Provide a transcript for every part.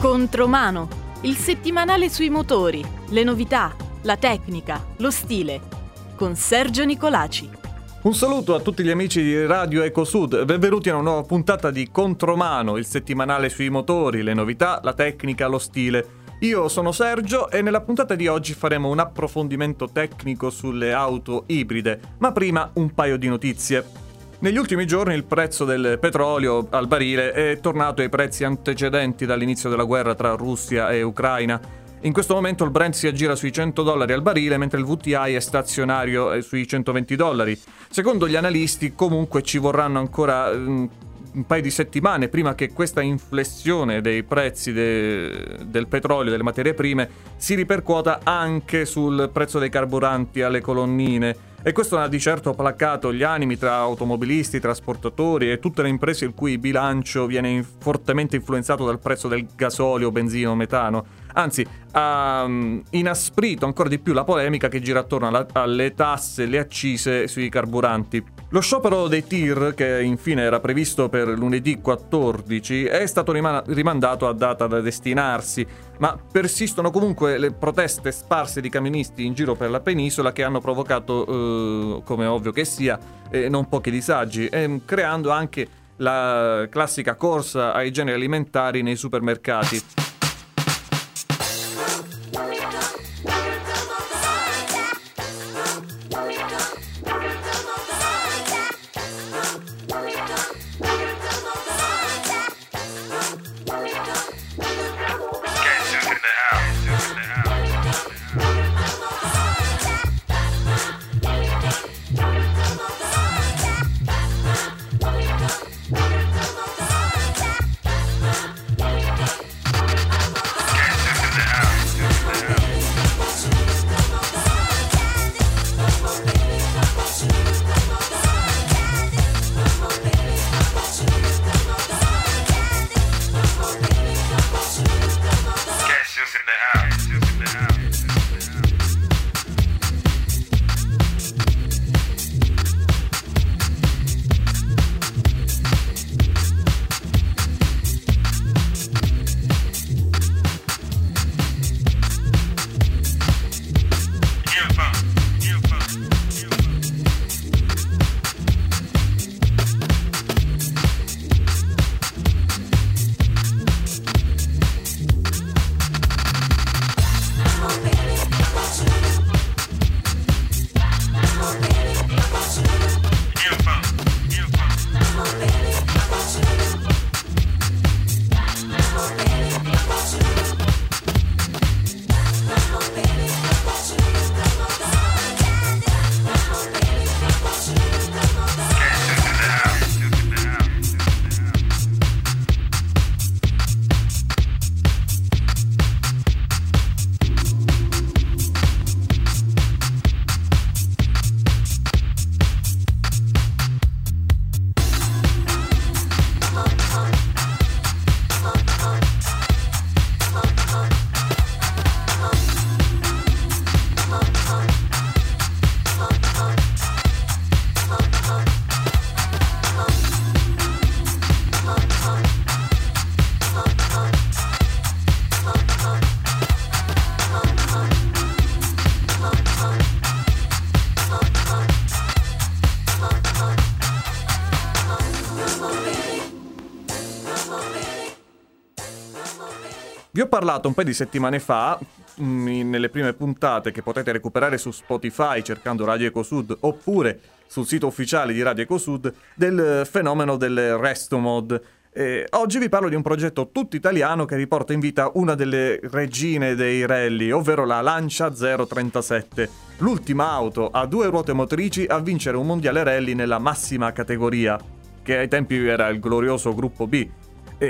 Contromano, il settimanale sui motori, le novità, la tecnica, lo stile, con Sergio Nicolaci. Un saluto a tutti gli amici di Radio EcoSud, benvenuti a una nuova puntata di Contromano, il settimanale sui motori, le novità, la tecnica, lo stile. Io sono Sergio e nella puntata di oggi faremo un approfondimento tecnico sulle auto ibride, ma prima un paio di notizie. Negli ultimi giorni il prezzo del petrolio al barile è tornato ai prezzi antecedenti dall'inizio della guerra tra Russia e Ucraina. In questo momento il Brent si aggira sui 100 dollari al barile, mentre il VTI è stazionario eh, sui 120 dollari. Secondo gli analisti, comunque ci vorranno ancora um, un paio di settimane prima che questa inflessione dei prezzi de- del petrolio delle materie prime si ripercuota anche sul prezzo dei carburanti alle colonnine. E questo ha di certo placato gli animi tra automobilisti, trasportatori e tutte le imprese il cui bilancio viene fortemente influenzato dal prezzo del gasolio, benzina o metano. Anzi, ha um, inasprito ancora di più la polemica che gira attorno alla- alle tasse, le accise sui carburanti. Lo sciopero dei tir, che infine era previsto per lunedì 14, è stato rima- rimandato a data da destinarsi, ma persistono comunque le proteste sparse di camionisti in giro per la penisola che hanno provocato, eh, come ovvio che sia, eh, non pochi disagi, eh, creando anche la classica corsa ai generi alimentari nei supermercati. Vi ho parlato un paio di settimane fa, mh, nelle prime puntate che potete recuperare su Spotify cercando Radio EcoSud oppure sul sito ufficiale di Radio EcoSud, del fenomeno del resto mod. Eh, oggi vi parlo di un progetto tutto italiano che riporta in vita una delle regine dei rally, ovvero la Lancia 037, l'ultima auto a due ruote motrici a vincere un mondiale rally nella massima categoria, che ai tempi era il glorioso gruppo B.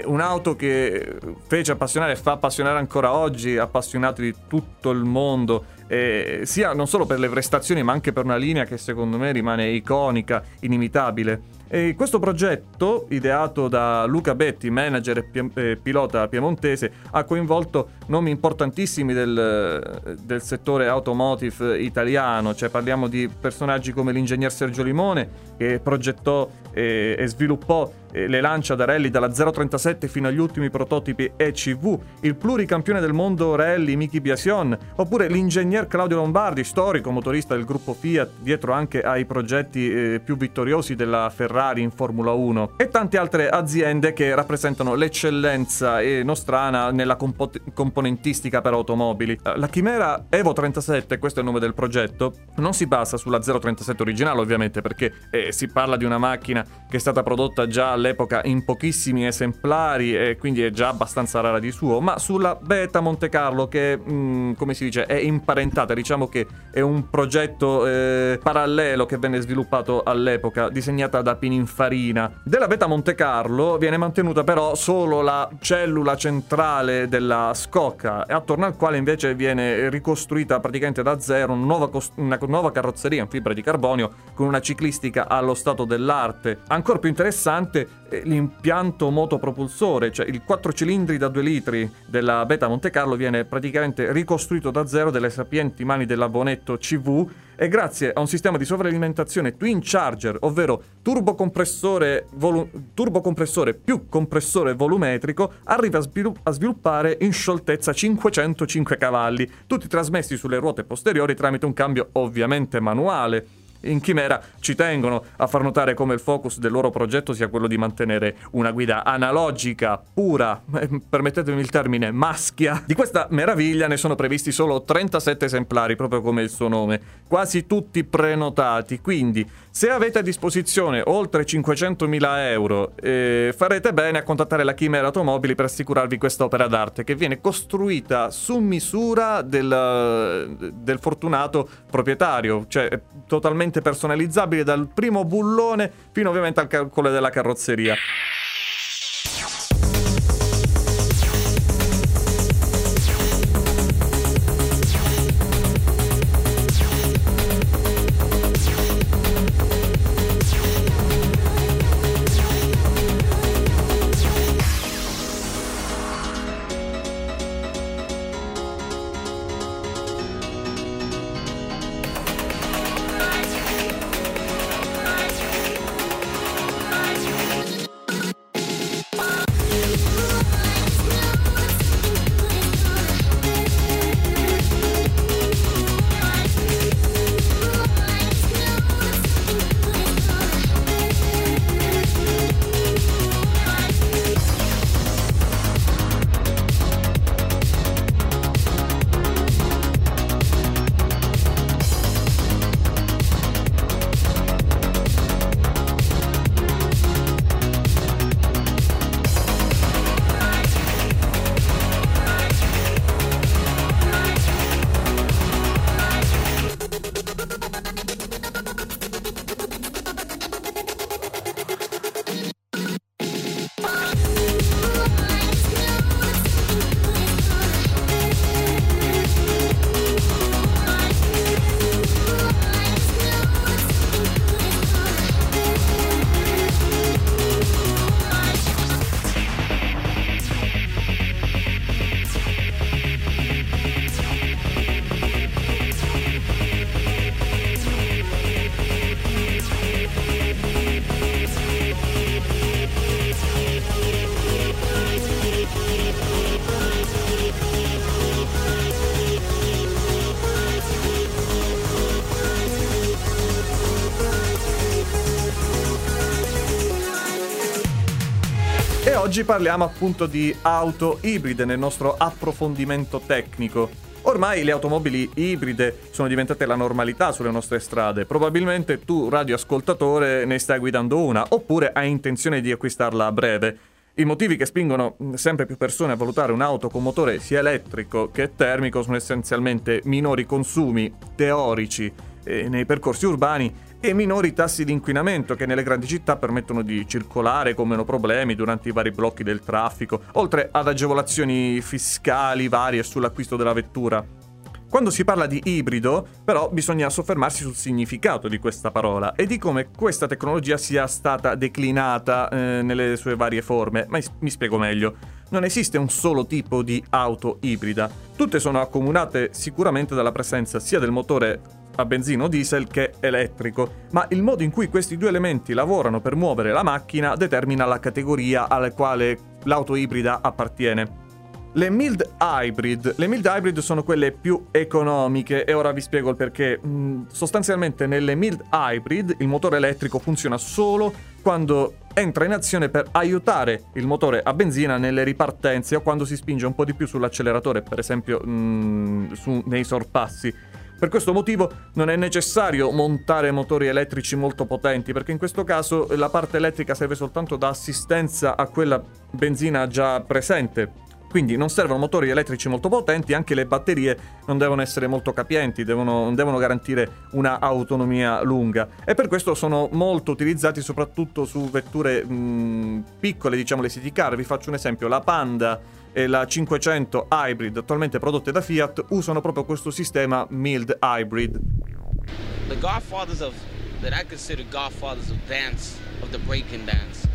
Un'auto che fece appassionare e fa appassionare ancora oggi appassionati di tutto il mondo, eh, sia non solo per le prestazioni ma anche per una linea che secondo me rimane iconica, inimitabile. E questo progetto, ideato da Luca Betti, manager e pie- eh, pilota piemontese, ha coinvolto nomi importantissimi del, del, settore automotive italiano, cioè parliamo di personaggi come l'ingegner Sergio Limone, che progettò e, e sviluppò le lancia da rally dalla 037 fino agli ultimi prototipi ECV, il pluricampione del mondo rally Miki Biasion, oppure l'ingegner Claudio Lombardi, storico motorista del gruppo Fiat, dietro anche ai progetti eh, più vittoriosi della Ferrari in Formula 1, e tante altre aziende che rappresentano l'eccellenza eh, nostrana nella compo- componentistica per automobili. Eh, la Chimera Evo 37, questo è il nome del progetto, non si basa sulla 037 originale ovviamente perché eh, si parla di una macchina che è stata prodotta già all'epoca in pochissimi esemplari e quindi è già abbastanza rara di suo, ma sulla Beta Monte Carlo che, mh, mm, come si dice, è imparentata, diciamo che è un progetto eh, parallelo che venne sviluppato all'epoca, disegnata da Pininfarina. Della Beta Monte Carlo viene mantenuta però solo la cellula centrale della scocca, attorno al quale invece viene ricostruita praticamente da zero una nuova, cost- una nuova carrozzeria in fibra di carbonio con una ciclistica allo stato dell'arte. Ancora più interessante l'impianto motopropulsore, cioè il 4 cilindri da 2 litri della Beta Monte Carlo viene praticamente ricostruito da zero dalle sapienti mani della Bonetto CV e grazie a un sistema di sovralimentazione twin charger, ovvero turbocompressore, volu- turbocompressore più compressore volumetrico, arriva a, svilu- a sviluppare in scioltezza 505 cavalli, tutti trasmessi sulle ruote posteriori tramite un cambio ovviamente manuale in Chimera ci tengono a far notare come il focus del loro progetto sia quello di mantenere una guida analogica, pura, eh, permettetemi il termine, maschia. Di questa meraviglia ne sono previsti solo 37 esemplari, proprio come il suo nome, quasi tutti prenotati, quindi se avete a disposizione oltre 500.000 euro eh, farete bene a contattare la Chimera Automobili per assicurarvi questa opera d'arte che viene costruita su misura del, del fortunato proprietario, cioè totalmente totalmente personalizzabile dal primo bullone fino ovviamente al calcolo della carrozzeria. Oggi parliamo appunto di auto ibride nel nostro approfondimento tecnico. Ormai le automobili ibride sono diventate la normalità sulle nostre strade. Probabilmente tu, radioascoltatore, ne stai guidando una, oppure hai intenzione di acquistarla a breve. I motivi che spingono sempre più persone a valutare un'auto con motore sia elettrico che termico sono essenzialmente minori consumi teorici eh, nei percorsi urbani e minori tassi di inquinamento che nelle grandi città permettono di circolare con meno problemi durante i vari blocchi del traffico, oltre ad agevolazioni fiscali varie sull'acquisto della vettura. Quando si parla di ibrido, però, bisogna soffermarsi sul significato di questa parola e di come questa tecnologia sia stata declinata eh, nelle sue varie forme. Ma mi spiego meglio. Non esiste un solo tipo di auto ibrida. Tutte sono accomunate sicuramente dalla presenza sia del motore a benzina o diesel che elettrico, ma il modo in cui questi due elementi lavorano per muovere la macchina determina la categoria alla quale l'auto ibrida appartiene. Le mild hybrid, le mild hybrid sono quelle più economiche e ora vi spiego il perché. Mm, sostanzialmente nelle mild hybrid il motore elettrico funziona solo quando entra in azione per aiutare il motore a benzina nelle ripartenze o quando si spinge un po' di più sull'acceleratore, per esempio mm, su, nei sorpassi. Per questo motivo non è necessario montare motori elettrici molto potenti, perché in questo caso la parte elettrica serve soltanto da assistenza a quella benzina già presente quindi non servono motori elettrici molto potenti, anche le batterie non devono essere molto capienti, devono, non devono garantire una autonomia lunga e per questo sono molto utilizzati soprattutto su vetture mh, piccole, diciamo le city car. Vi faccio un esempio, la Panda e la 500 Hybrid attualmente prodotte da Fiat usano proprio questo sistema mild hybrid. The godfathers of that I consider godfathers of dance of the breaking dance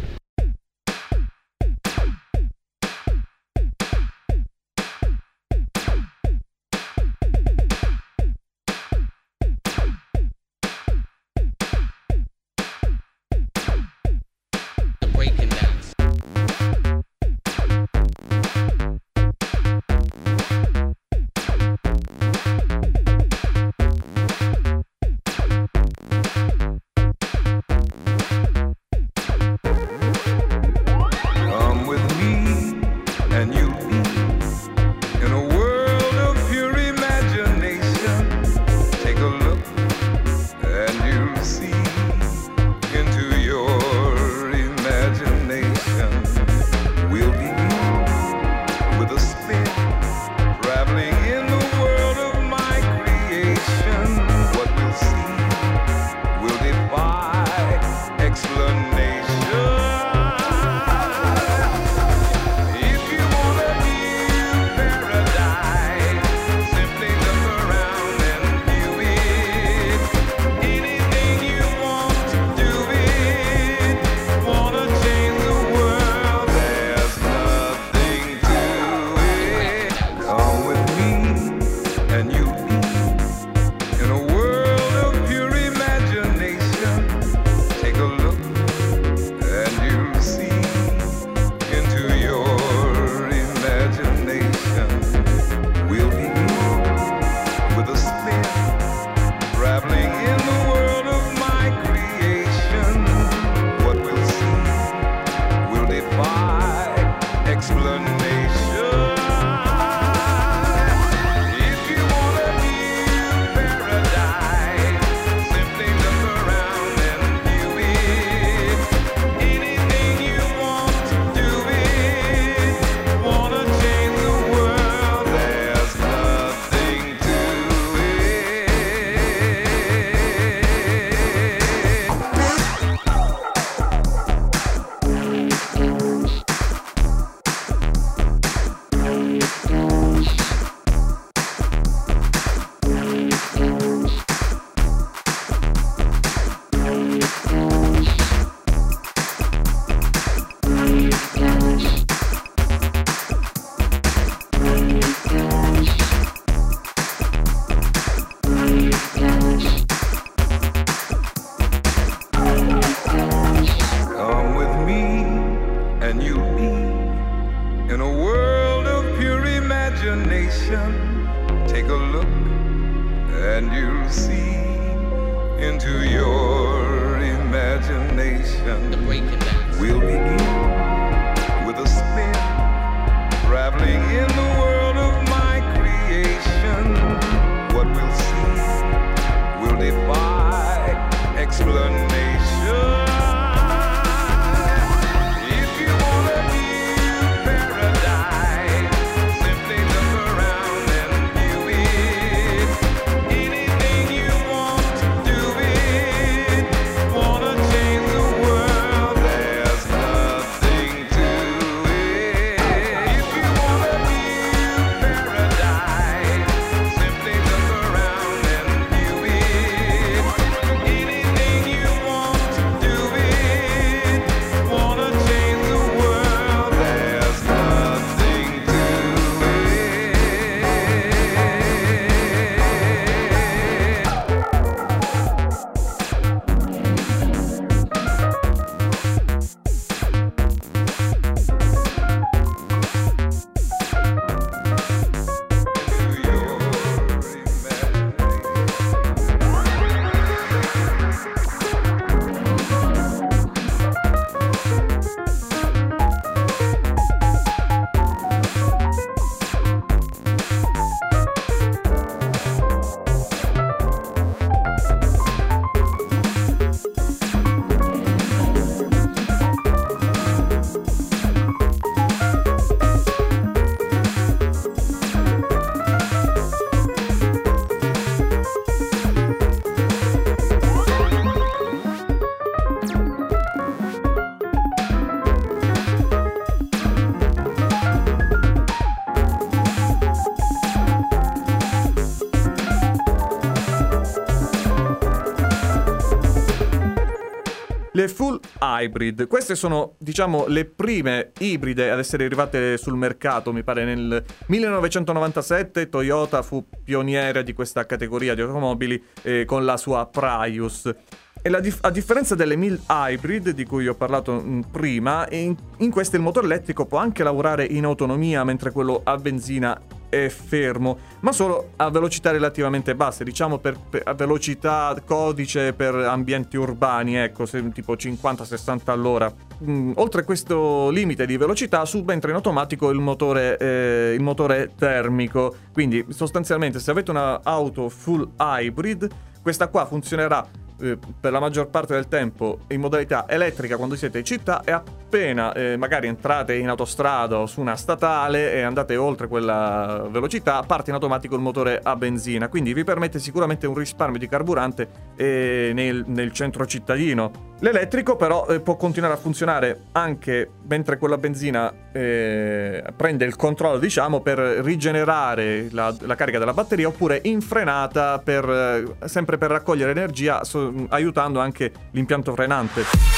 hybrid. Queste sono, diciamo, le prime ibride ad essere arrivate sul mercato, mi pare nel 1997 Toyota fu pioniera di questa categoria di automobili eh, con la sua Prius. E dif- a differenza delle mild hybrid di cui ho parlato mm, prima, in, in queste il motore elettrico può anche lavorare in autonomia mentre quello a benzina è fermo, ma solo a velocità relativamente basse, diciamo per, per a velocità codice per ambienti urbani, ecco, se, tipo 50-60 all'ora. Mm, oltre questo limite di velocità subentra in automatico il motore, eh, il motore termico, quindi sostanzialmente se avete un'auto full hybrid, questa qua funzionerà eh, per la maggior parte del tempo in modalità elettrica quando siete in città e appena eh, magari entrate in autostrada o su una statale e andate oltre quella velocità parte in automatico il motore a benzina. Quindi vi permette sicuramente un risparmio di carburante eh, nel, nel, centro cittadino l'elettrico però eh, può continuare a funzionare anche mentre quella benzina eh, prende il controllo diciamo per rigenerare la, la carica della batteria oppure in frenata per, eh, sempre per raccogliere energia so, aiutando anche l'impianto frenante.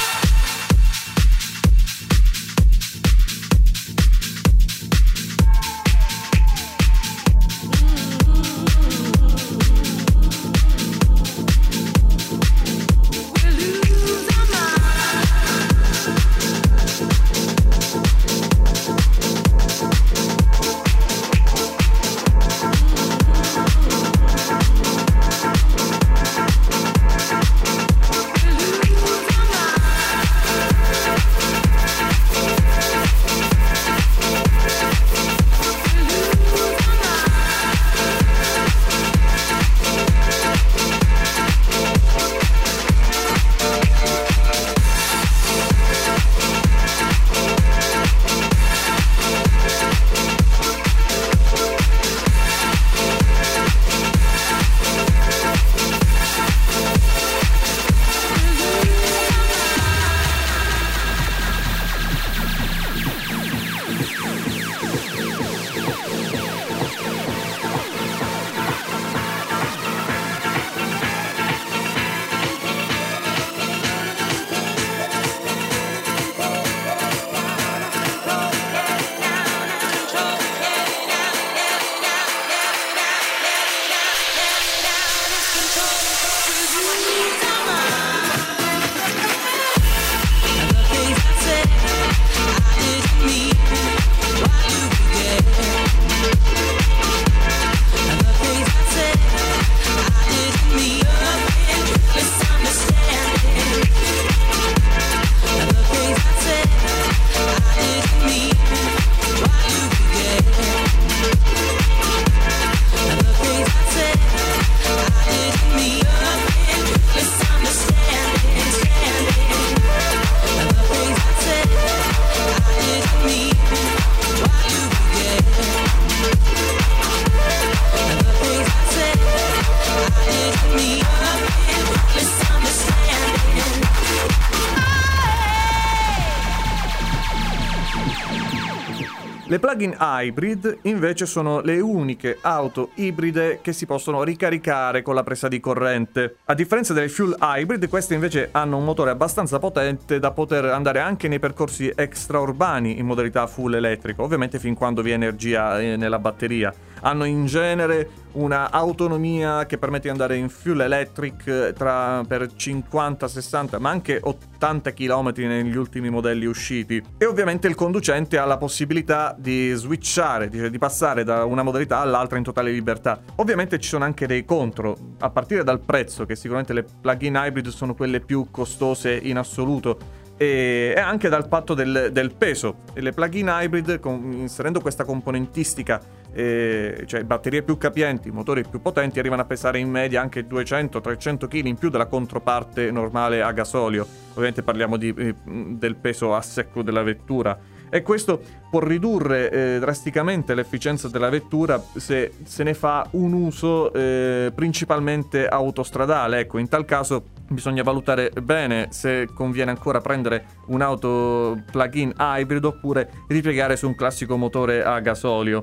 Le plug-in hybrid invece sono le uniche auto ibride che si possono ricaricare con la presa di corrente. A differenza delle fuel hybrid, queste invece hanno un motore abbastanza potente da poter andare anche nei percorsi extraurbani in modalità full elettrico, ovviamente fin quando vi è energia eh, nella batteria hanno in genere una autonomia che permette di andare in fuel electric eh, tra, per 50-60 ma anche 80 km negli ultimi modelli usciti e ovviamente il conducente ha la possibilità di switchare, di, di passare da una modalità all'altra in totale libertà. Ovviamente ci sono anche dei contro, a partire dal prezzo che sicuramente le plug-in hybrid sono quelle più costose in assoluto e anche dal patto del, del peso. Le plug-in hybrid, con, inserendo questa componentistica, eh, cioè batterie più capienti, motori più potenti, arrivano a pesare in media anche 200-300 kg in più della controparte normale a gasolio. Ovviamente parliamo di, eh, del peso a secco della vettura e questo può ridurre eh, drasticamente l'efficienza della vettura se se ne fa un uso eh, principalmente autostradale. Ecco, in tal caso bisogna valutare bene se conviene ancora prendere un'auto plug-in hybrid oppure ripiegare su un classico motore a gasolio.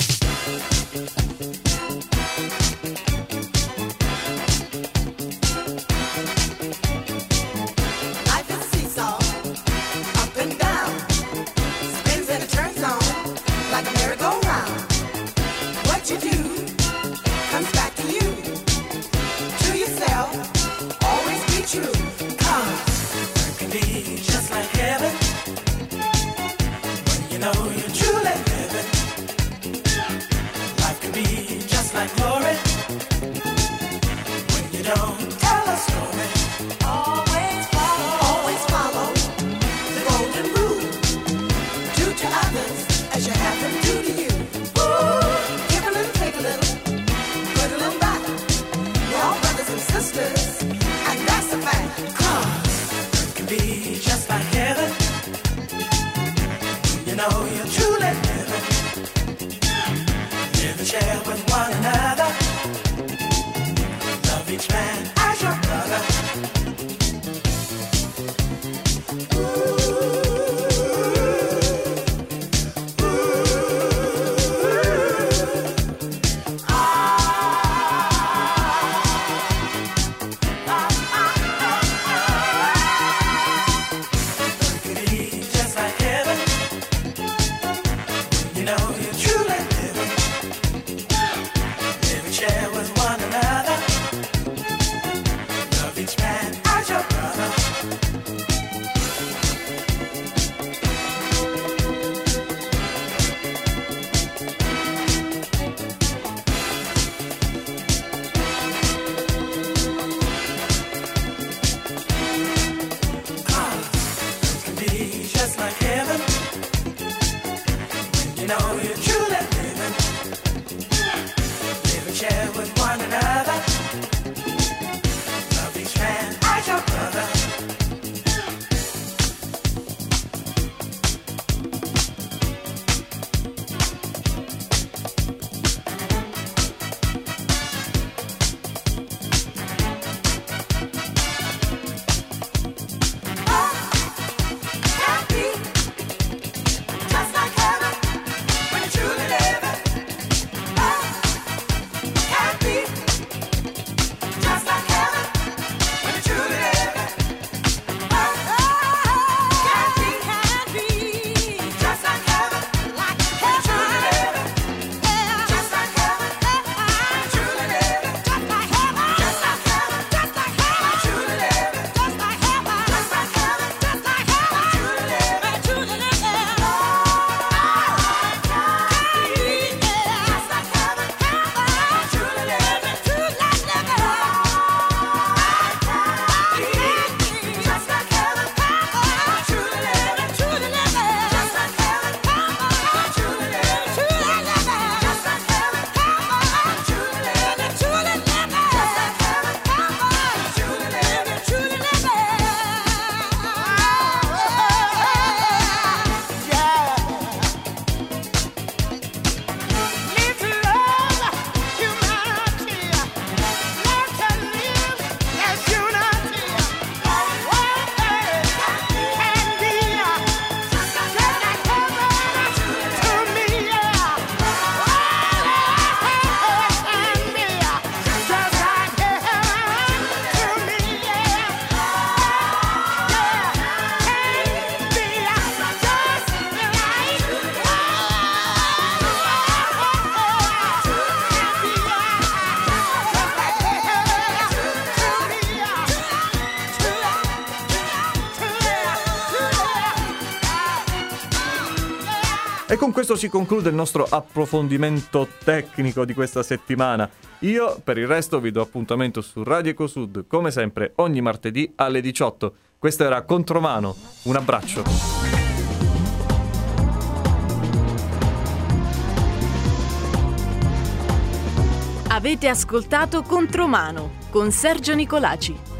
know you truly never, never shall, but con questo si conclude il nostro approfondimento tecnico di questa settimana. Io per il resto vi do appuntamento su Radio Ecosud come sempre ogni martedì alle 18. Questo era Contromano. Un abbraccio. Avete ascoltato Contromano con Sergio Nicolaci.